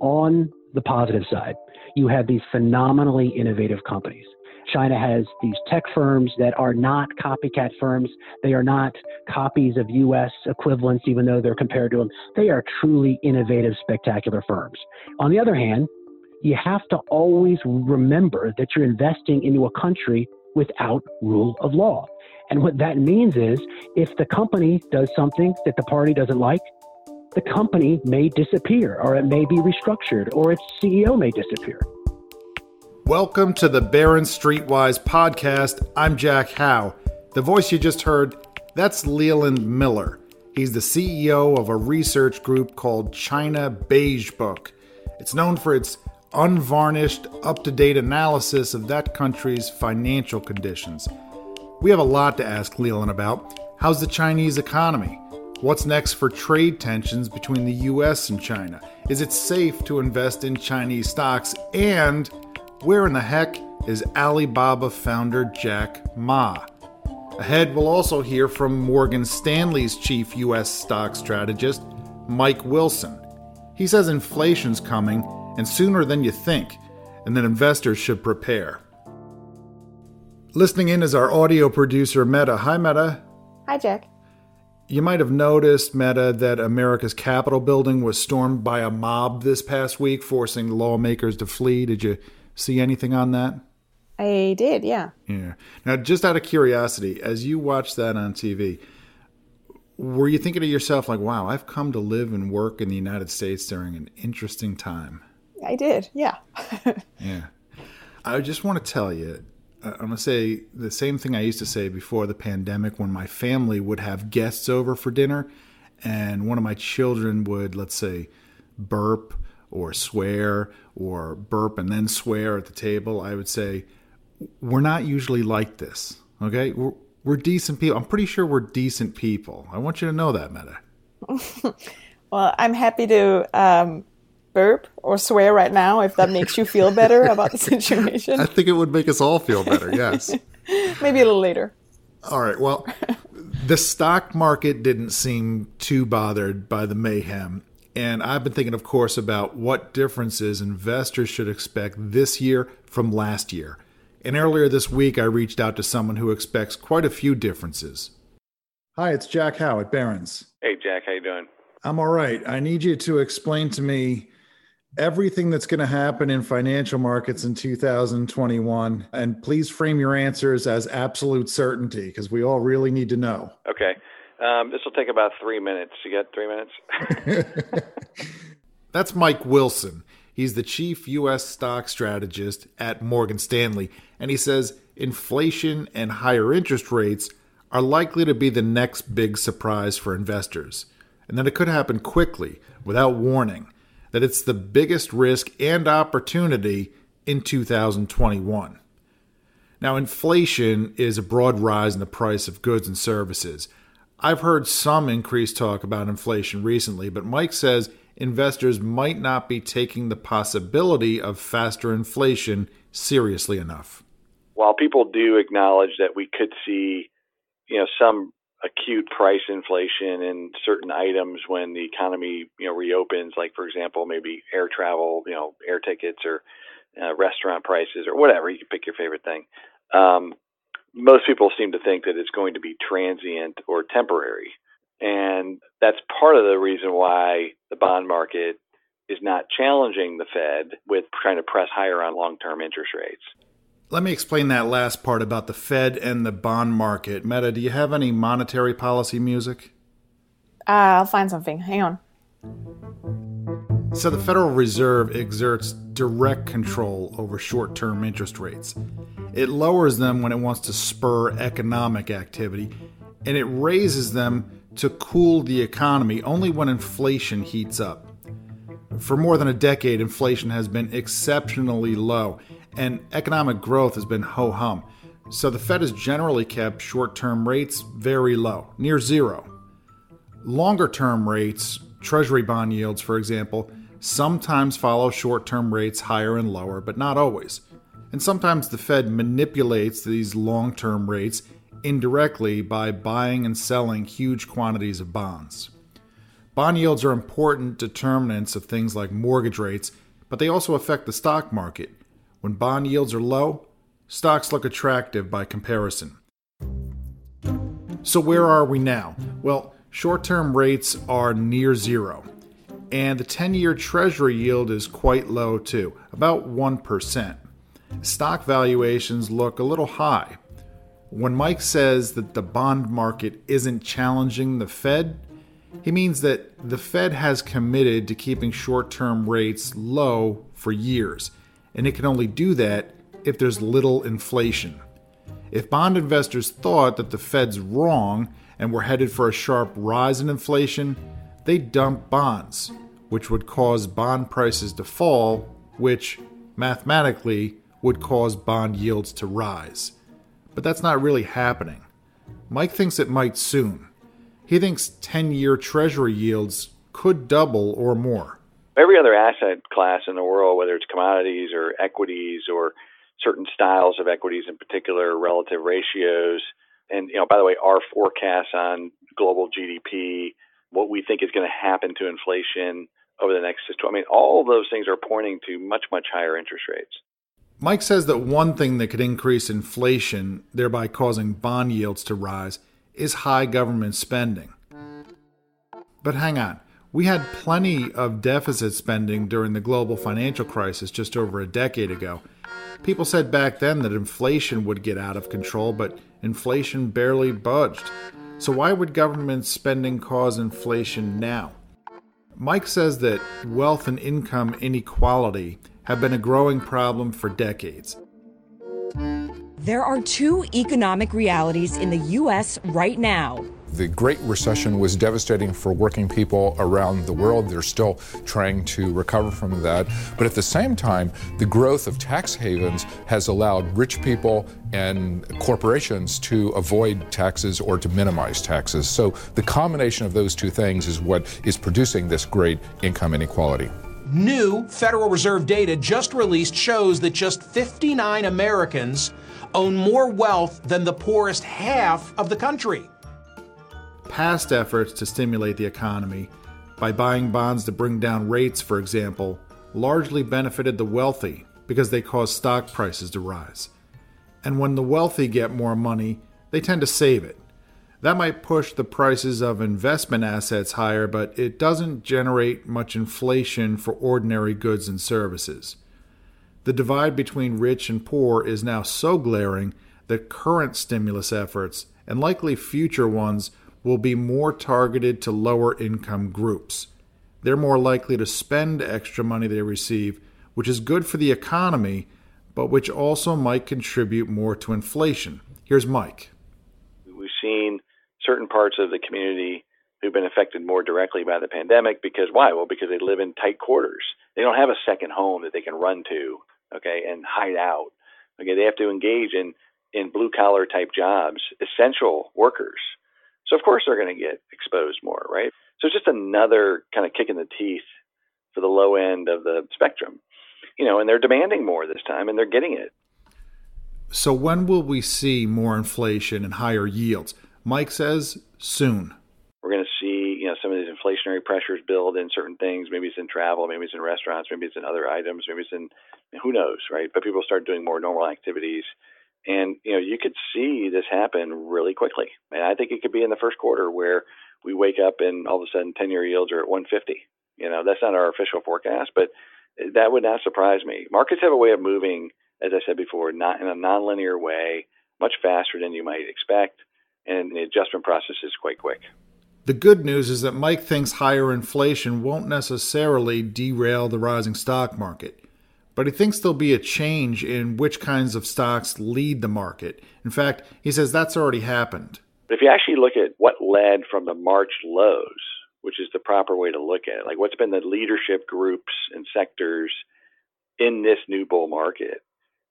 on the positive side, you have these phenomenally innovative companies. China has these tech firms that are not copycat firms. They are not copies of US equivalents, even though they're compared to them. They are truly innovative, spectacular firms. On the other hand, you have to always remember that you're investing into a country without rule of law. And what that means is if the company does something that the party doesn't like, the company may disappear, or it may be restructured, or its CEO may disappear. Welcome to the Barron's Streetwise podcast. I'm Jack Hough. The voice you just heard, that's Leland Miller. He's the CEO of a research group called China Beige Book. It's known for its unvarnished, up to date analysis of that country's financial conditions. We have a lot to ask Leland about. How's the Chinese economy? What's next for trade tensions between the US and China? Is it safe to invest in Chinese stocks? And where in the heck is Alibaba founder Jack Ma? Ahead, we'll also hear from Morgan Stanley's chief U.S. stock strategist, Mike Wilson. He says inflation's coming, and sooner than you think, and that investors should prepare. Listening in is our audio producer, Meta. Hi, Meta. Hi, Jack. You might have noticed, Meta, that America's Capitol building was stormed by a mob this past week, forcing lawmakers to flee. Did you see anything on that? I did, yeah. Yeah. Now, just out of curiosity, as you watched that on TV, were you thinking to yourself, like, wow, I've come to live and work in the United States during an interesting time? I did, yeah. yeah. I just want to tell you, I'm going to say the same thing I used to say before the pandemic when my family would have guests over for dinner and one of my children would, let's say, burp or swear or burp and then swear at the table, I would say, we're not usually like this. Okay? We're, we're decent people. I'm pretty sure we're decent people. I want you to know that, Meta. well, I'm happy to um, burp or swear right now if that makes you feel better about the situation. I think it would make us all feel better, yes. Maybe a little later. All right. Well, the stock market didn't seem too bothered by the mayhem. And I've been thinking, of course, about what differences investors should expect this year from last year. And earlier this week, I reached out to someone who expects quite a few differences. Hi, it's Jack Hough at Barron's. Hey, Jack, how you doing? I'm all right. I need you to explain to me everything that's going to happen in financial markets in 2021, and please frame your answers as absolute certainty because we all really need to know. Okay. Um, this will take about three minutes. You got three minutes? That's Mike Wilson. He's the chief U.S. stock strategist at Morgan Stanley, and he says inflation and higher interest rates are likely to be the next big surprise for investors, and that it could happen quickly without warning, that it's the biggest risk and opportunity in 2021. Now, inflation is a broad rise in the price of goods and services. I've heard some increased talk about inflation recently, but Mike says investors might not be taking the possibility of faster inflation seriously enough. While people do acknowledge that we could see, you know, some acute price inflation in certain items when the economy, you know, reopens, like for example, maybe air travel, you know, air tickets or uh, restaurant prices or whatever, you can pick your favorite thing. Um, most people seem to think that it's going to be transient or temporary. And that's part of the reason why the bond market is not challenging the Fed with trying to press higher on long term interest rates. Let me explain that last part about the Fed and the bond market. Meta, do you have any monetary policy music? Uh, I'll find something. Hang on. So, the Federal Reserve exerts direct control over short term interest rates. It lowers them when it wants to spur economic activity, and it raises them to cool the economy only when inflation heats up. For more than a decade, inflation has been exceptionally low, and economic growth has been ho hum. So the Fed has generally kept short term rates very low, near zero. Longer term rates, Treasury bond yields, for example, sometimes follow short term rates higher and lower, but not always. And sometimes the Fed manipulates these long term rates indirectly by buying and selling huge quantities of bonds. Bond yields are important determinants of things like mortgage rates, but they also affect the stock market. When bond yields are low, stocks look attractive by comparison. So, where are we now? Well, short term rates are near zero, and the 10 year Treasury yield is quite low too, about 1%. Stock valuations look a little high. When Mike says that the bond market isn't challenging the Fed, he means that the Fed has committed to keeping short term rates low for years, and it can only do that if there's little inflation. If bond investors thought that the Fed's wrong and were headed for a sharp rise in inflation, they'd dump bonds, which would cause bond prices to fall, which mathematically would cause bond yields to rise. But that's not really happening. Mike thinks it might soon. He thinks 10 year Treasury yields could double or more. Every other asset class in the world, whether it's commodities or equities or certain styles of equities in particular, relative ratios. And, you know, by the way, our forecasts on global GDP, what we think is going to happen to inflation over the next, I mean, all those things are pointing to much, much higher interest rates. Mike says that one thing that could increase inflation, thereby causing bond yields to rise, is high government spending. But hang on. We had plenty of deficit spending during the global financial crisis just over a decade ago, People said back then that inflation would get out of control, but inflation barely budged. So, why would government spending cause inflation now? Mike says that wealth and income inequality have been a growing problem for decades. There are two economic realities in the U.S. right now the Great Recession was devastating for working people around the world. They're still trying to recover from that. But at the same time, the growth of tax havens has allowed rich people and corporations to avoid taxes or to minimize taxes. So the combination of those two things is what is producing this great income inequality. New Federal Reserve data just released shows that just 59 Americans own more wealth than the poorest half of the country past efforts to stimulate the economy by buying bonds to bring down rates, for example, largely benefited the wealthy because they caused stock prices to rise. And when the wealthy get more money, they tend to save it. That might push the prices of investment assets higher, but it doesn't generate much inflation for ordinary goods and services. The divide between rich and poor is now so glaring that current stimulus efforts, and likely future ones, will be more targeted to lower income groups. They're more likely to spend extra money they receive, which is good for the economy, but which also might contribute more to inflation. Here's Mike. We've seen certain parts of the community who've been affected more directly by the pandemic because why? Well, because they live in tight quarters. They don't have a second home that they can run to, okay, and hide out. Okay, they have to engage in in blue collar type jobs, essential workers so of course they're going to get exposed more, right? So it's just another kind of kick in the teeth for the low end of the spectrum. You know, and they're demanding more this time and they're getting it. So when will we see more inflation and higher yields? Mike says soon. We're going to see, you know, some of these inflationary pressures build in certain things. Maybe it's in travel, maybe it's in restaurants, maybe it's in other items, maybe it's in who knows, right? But people start doing more normal activities and you know, you could see this happen really quickly. And I think it could be in the first quarter where we wake up and all of a sudden 10-year yields are at 150. You know, that's not our official forecast, but that would not surprise me. Markets have a way of moving, as I said before, not in a nonlinear way, much faster than you might expect, and the adjustment process is quite quick. The good news is that Mike thinks higher inflation won't necessarily derail the rising stock market but he thinks there'll be a change in which kinds of stocks lead the market. In fact, he says that's already happened. If you actually look at what led from the March lows, which is the proper way to look at it, like what's been the leadership groups and sectors in this new bull market,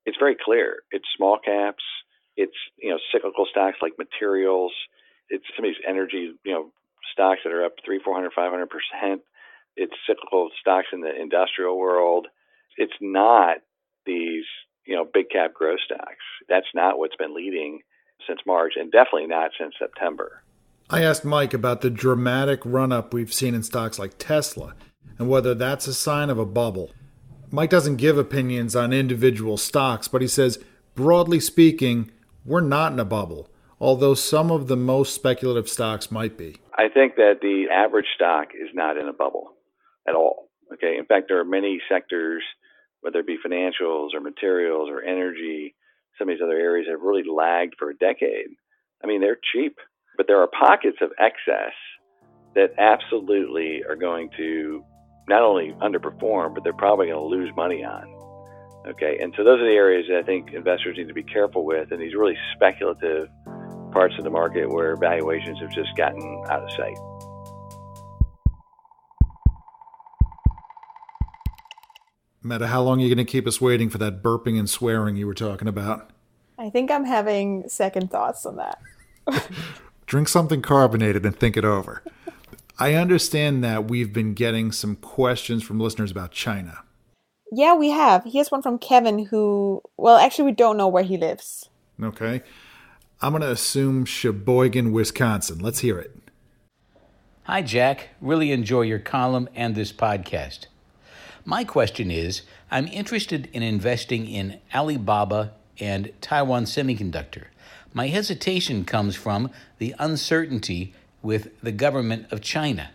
it's very clear. It's small caps, it's you know cyclical stocks like materials, it's some of these energy you know stocks that are up three, four hundred, five hundred percent. It's cyclical stocks in the industrial world it's not these you know big cap growth stocks. That's not what's been leading since March, and definitely not since September. I asked Mike about the dramatic run up we've seen in stocks like Tesla and whether that's a sign of a bubble. Mike doesn't give opinions on individual stocks, but he says, broadly speaking, we're not in a bubble, although some of the most speculative stocks might be. I think that the average stock is not in a bubble at all. Okay. In fact, there are many sectors, whether it be financials or materials or energy, some of these other areas have really lagged for a decade. I mean, they're cheap. But there are pockets of excess that absolutely are going to not only underperform, but they're probably going to lose money on. Okay, and so those are the areas that I think investors need to be careful with, and these really speculative parts of the market where valuations have just gotten out of sight. Meta, how long are you going to keep us waiting for that burping and swearing you were talking about? I think I'm having second thoughts on that. drink something carbonated and think it over. I understand that we've been getting some questions from listeners about China. Yeah, we have. Here's one from Kevin who, well, actually, we don't know where he lives. Okay. I'm going to assume Sheboygan, Wisconsin. Let's hear it. Hi, Jack. Really enjoy your column and this podcast. My question is I'm interested in investing in Alibaba and Taiwan Semiconductor. My hesitation comes from the uncertainty with the government of China.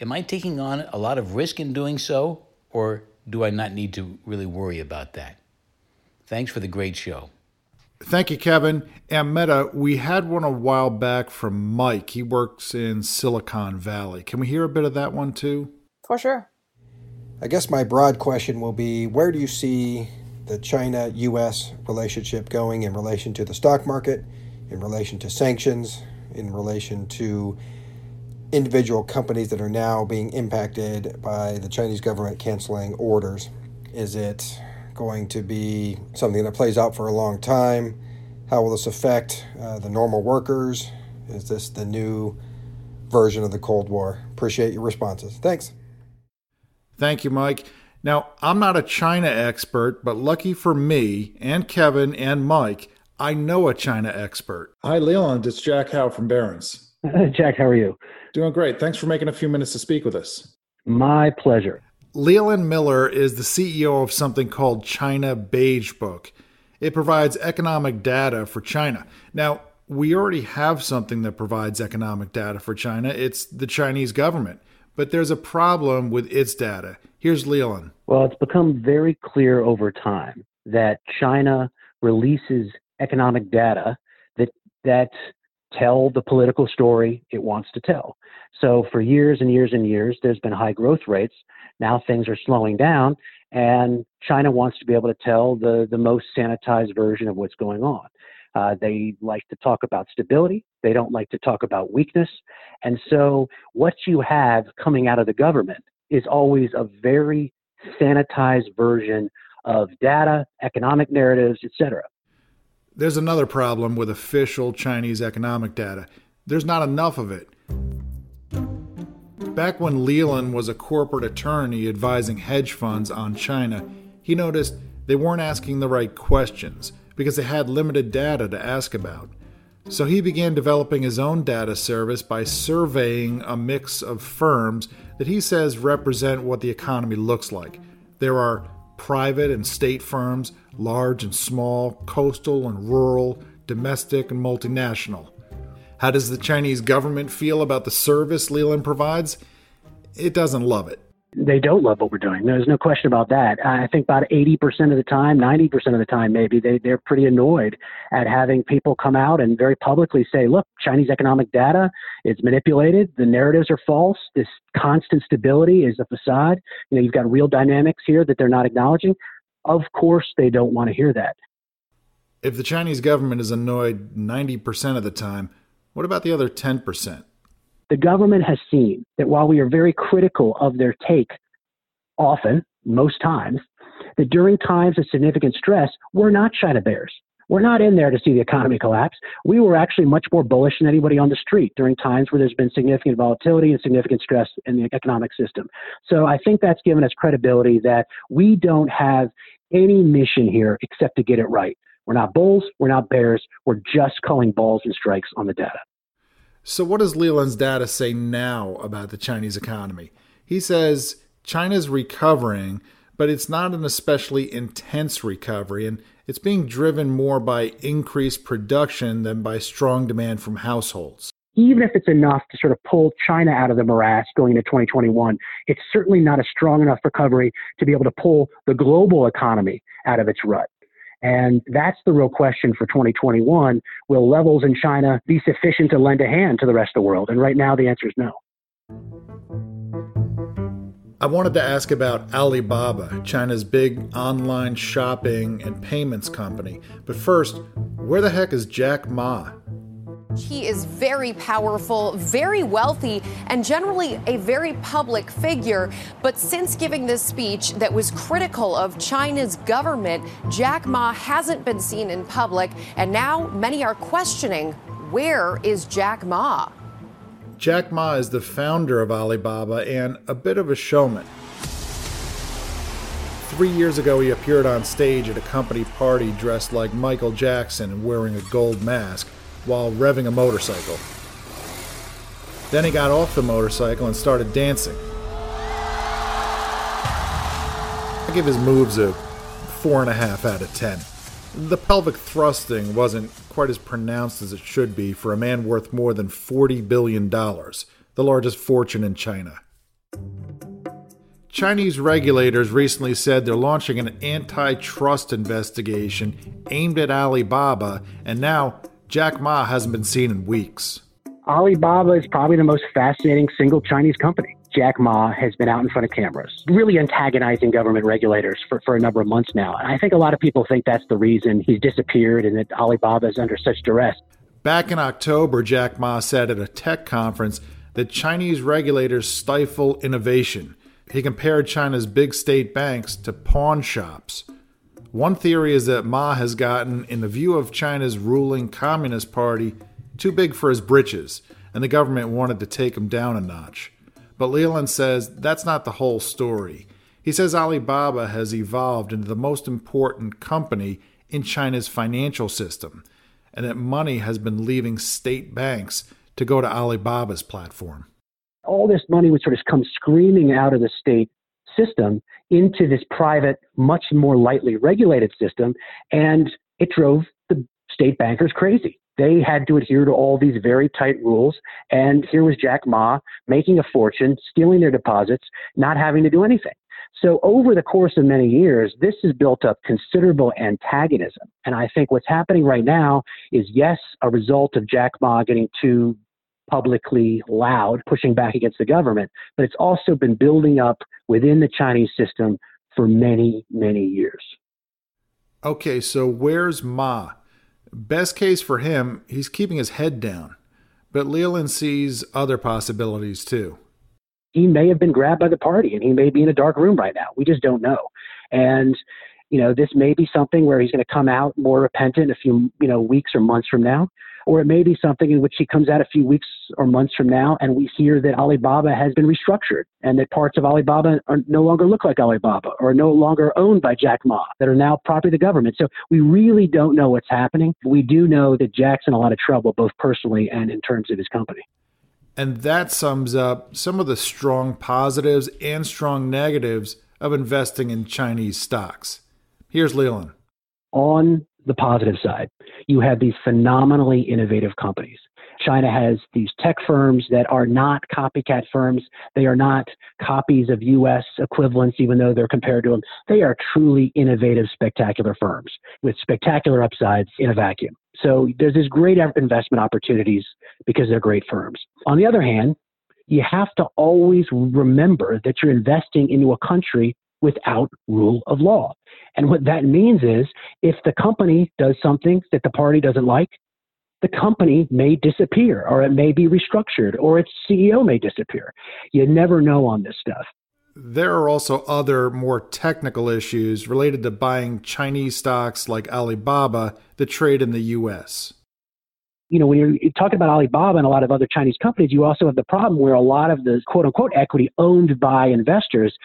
Am I taking on a lot of risk in doing so, or do I not need to really worry about that? Thanks for the great show. Thank you, Kevin. And Meta, we had one a while back from Mike. He works in Silicon Valley. Can we hear a bit of that one too? For sure. I guess my broad question will be where do you see the China US relationship going in relation to the stock market, in relation to sanctions, in relation to individual companies that are now being impacted by the Chinese government canceling orders? Is it going to be something that plays out for a long time? How will this affect uh, the normal workers? Is this the new version of the Cold War? Appreciate your responses. Thanks. Thank you, Mike. Now, I'm not a China expert, but lucky for me and Kevin and Mike, I know a China expert. Hi, Leland. It's Jack Hough from Barron's. Jack, how are you? Doing great. Thanks for making a few minutes to speak with us. My pleasure. Leland Miller is the CEO of something called China Beige Book. It provides economic data for China. Now, we already have something that provides economic data for China. It's the Chinese government. But there's a problem with its data. Here's Leland. Well, it's become very clear over time that China releases economic data that that tell the political story it wants to tell. So for years and years and years, there's been high growth rates. Now things are slowing down, and China wants to be able to tell the the most sanitized version of what's going on. Uh, they like to talk about stability. They don't like to talk about weakness. And so, what you have coming out of the government is always a very sanitized version of data, economic narratives, etc. There's another problem with official Chinese economic data. There's not enough of it. Back when Leland was a corporate attorney advising hedge funds on China, he noticed they weren't asking the right questions because they had limited data to ask about. So he began developing his own data service by surveying a mix of firms that he says represent what the economy looks like. There are private and state firms, large and small, coastal and rural, domestic and multinational. How does the Chinese government feel about the service Leland provides? It doesn't love it they don't love what we're doing. There's no question about that. I think about 80% of the time, 90% of the time, maybe they, they're pretty annoyed at having people come out and very publicly say, look, Chinese economic data is manipulated. The narratives are false. This constant stability is a facade. You know, you've got real dynamics here that they're not acknowledging. Of course, they don't want to hear that. If the Chinese government is annoyed 90% of the time, what about the other 10%? The government has seen that while we are very critical of their take, often, most times, that during times of significant stress, we're not China bears. We're not in there to see the economy collapse. We were actually much more bullish than anybody on the street during times where there's been significant volatility and significant stress in the economic system. So I think that's given us credibility that we don't have any mission here except to get it right. We're not bulls, we're not bears, we're just calling balls and strikes on the data. So, what does Leland's data say now about the Chinese economy? He says China's recovering, but it's not an especially intense recovery, and it's being driven more by increased production than by strong demand from households. Even if it's enough to sort of pull China out of the morass going into 2021, it's certainly not a strong enough recovery to be able to pull the global economy out of its rut. And that's the real question for 2021. Will levels in China be sufficient to lend a hand to the rest of the world? And right now, the answer is no. I wanted to ask about Alibaba, China's big online shopping and payments company. But first, where the heck is Jack Ma? He is very powerful, very wealthy, and generally a very public figure. But since giving this speech that was critical of China's government, Jack Ma hasn't been seen in public. And now many are questioning where is Jack Ma? Jack Ma is the founder of Alibaba and a bit of a showman. Three years ago, he appeared on stage at a company party dressed like Michael Jackson and wearing a gold mask while revving a motorcycle. Then he got off the motorcycle and started dancing. I give his moves a four and a half out of ten. The pelvic thrusting wasn't quite as pronounced as it should be for a man worth more than $40 billion, the largest fortune in China. Chinese regulators recently said they're launching an antitrust investigation aimed at Alibaba, and now Jack Ma hasn't been seen in weeks. Alibaba is probably the most fascinating single Chinese company. Jack Ma has been out in front of cameras, really antagonizing government regulators for, for a number of months now. And I think a lot of people think that's the reason he's disappeared and that Alibaba is under such duress. Back in October, Jack Ma said at a tech conference that Chinese regulators stifle innovation. He compared China's big state banks to pawn shops. One theory is that Ma has gotten, in the view of China's ruling Communist Party, too big for his britches, and the government wanted to take him down a notch. But Leland says that's not the whole story. He says Alibaba has evolved into the most important company in China's financial system, and that money has been leaving state banks to go to Alibaba's platform. All this money would sort of come screaming out of the state system into this private, much more lightly regulated system, and it drove the state bankers crazy. They had to adhere to all these very tight rules. And here was Jack Ma making a fortune, stealing their deposits, not having to do anything. So over the course of many years, this has built up considerable antagonism. And I think what's happening right now is, yes, a result of Jack Ma getting too publicly loud, pushing back against the government, but it's also been building up within the Chinese system for many, many years. Okay, so where's Ma? Best case for him, he's keeping his head down. But Leland sees other possibilities too. He may have been grabbed by the party and he may be in a dark room right now. We just don't know. And, you know, this may be something where he's going to come out more repentant a few, you know, weeks or months from now or it may be something in which he comes out a few weeks or months from now and we hear that Alibaba has been restructured and that parts of Alibaba are, no longer look like Alibaba or no longer owned by Jack Ma that are now property of the government. So we really don't know what's happening. We do know that Jack's in a lot of trouble, both personally and in terms of his company. And that sums up some of the strong positives and strong negatives of investing in Chinese stocks. Here's Leland. On the positive side, you have these phenomenally innovative companies. China has these tech firms that are not copycat firms. They are not copies of US equivalents, even though they're compared to them. They are truly innovative, spectacular firms with spectacular upsides in a vacuum. So there's these great investment opportunities because they're great firms. On the other hand, you have to always remember that you're investing into a country without rule of law. And what that means is if the company does something that the party doesn't like, the company may disappear or it may be restructured or its CEO may disappear. You never know on this stuff. There are also other more technical issues related to buying Chinese stocks like Alibaba that trade in the US. You know, when you're talking about Alibaba and a lot of other Chinese companies, you also have the problem where a lot of the quote unquote equity owned by investors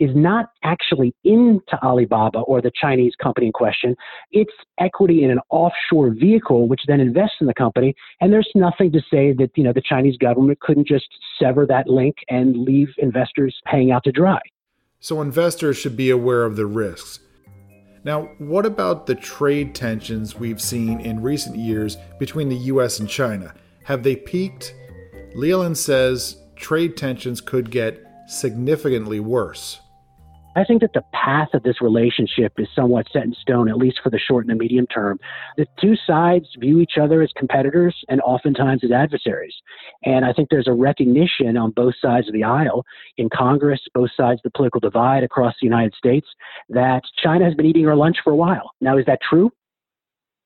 is not actually into Alibaba or the Chinese company in question. It's equity in an offshore vehicle, which then invests in the company. And there's nothing to say that, you know, the Chinese government couldn't just sever that link and leave investors hanging out to dry. So investors should be aware of the risks. Now, what about the trade tensions we've seen in recent years between the US and China? Have they peaked? Leland says trade tensions could get significantly worse. I think that the path of this relationship is somewhat set in stone, at least for the short and the medium term. The two sides view each other as competitors and oftentimes as adversaries. And I think there's a recognition on both sides of the aisle, in Congress, both sides of the political divide across the United States, that China has been eating our lunch for a while. Now, is that true?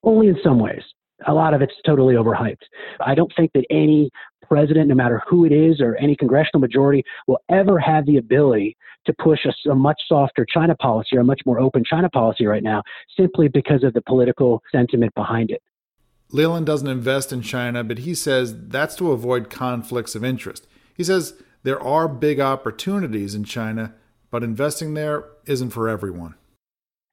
Only in some ways a lot of it's totally overhyped. I don't think that any president, no matter who it is or any congressional majority, will ever have the ability to push a, a, much softer China policy or a much more open China policy right now, simply because of the political sentiment behind it. Leland doesn't invest in China, but he says that's to avoid conflicts of interest. He says there are big opportunities in China, but investing there isn't for everyone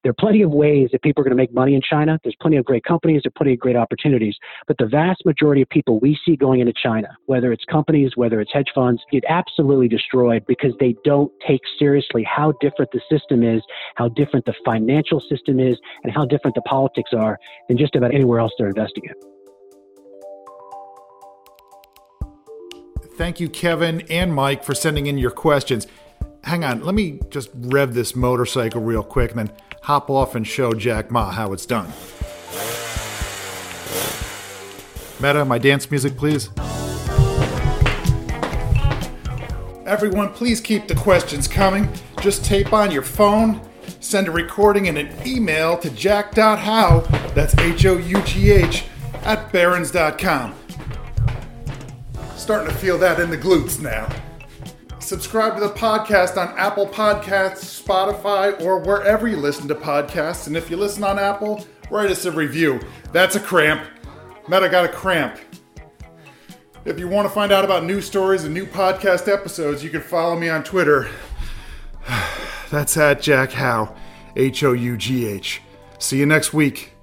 there are plenty of ways that people are going to make money in China. There's plenty of great companies, there are plenty of great opportunities. But the vast majority of people we see going into China, whether it's companies, whether it's hedge funds, get absolutely destroyed because they don't take seriously how different the system is, how different the financial system is, and how different the politics are than just about anywhere else they're investing in. Thank you, Kevin and Mike, for sending in your questions. Hang on, let me just rev this motorcycle real quick and then hop off and show Jack Ma how it's done. Meta, my dance music, please. Everyone, please keep the questions coming. Just tape on your phone, send a recording and an email to jack.hough, that's H O U G H, at barrons.com. Starting to feel that in the glutes now. Subscribe to the podcast on Apple Podcasts, Spotify, or wherever you listen to podcasts. And if you listen on Apple, write us a review. That's a cramp. Meta got a cramp. If you want to find out about new stories and new podcast episodes, you can follow me on Twitter. That's at Jack Hough, H O U G H. See you next week.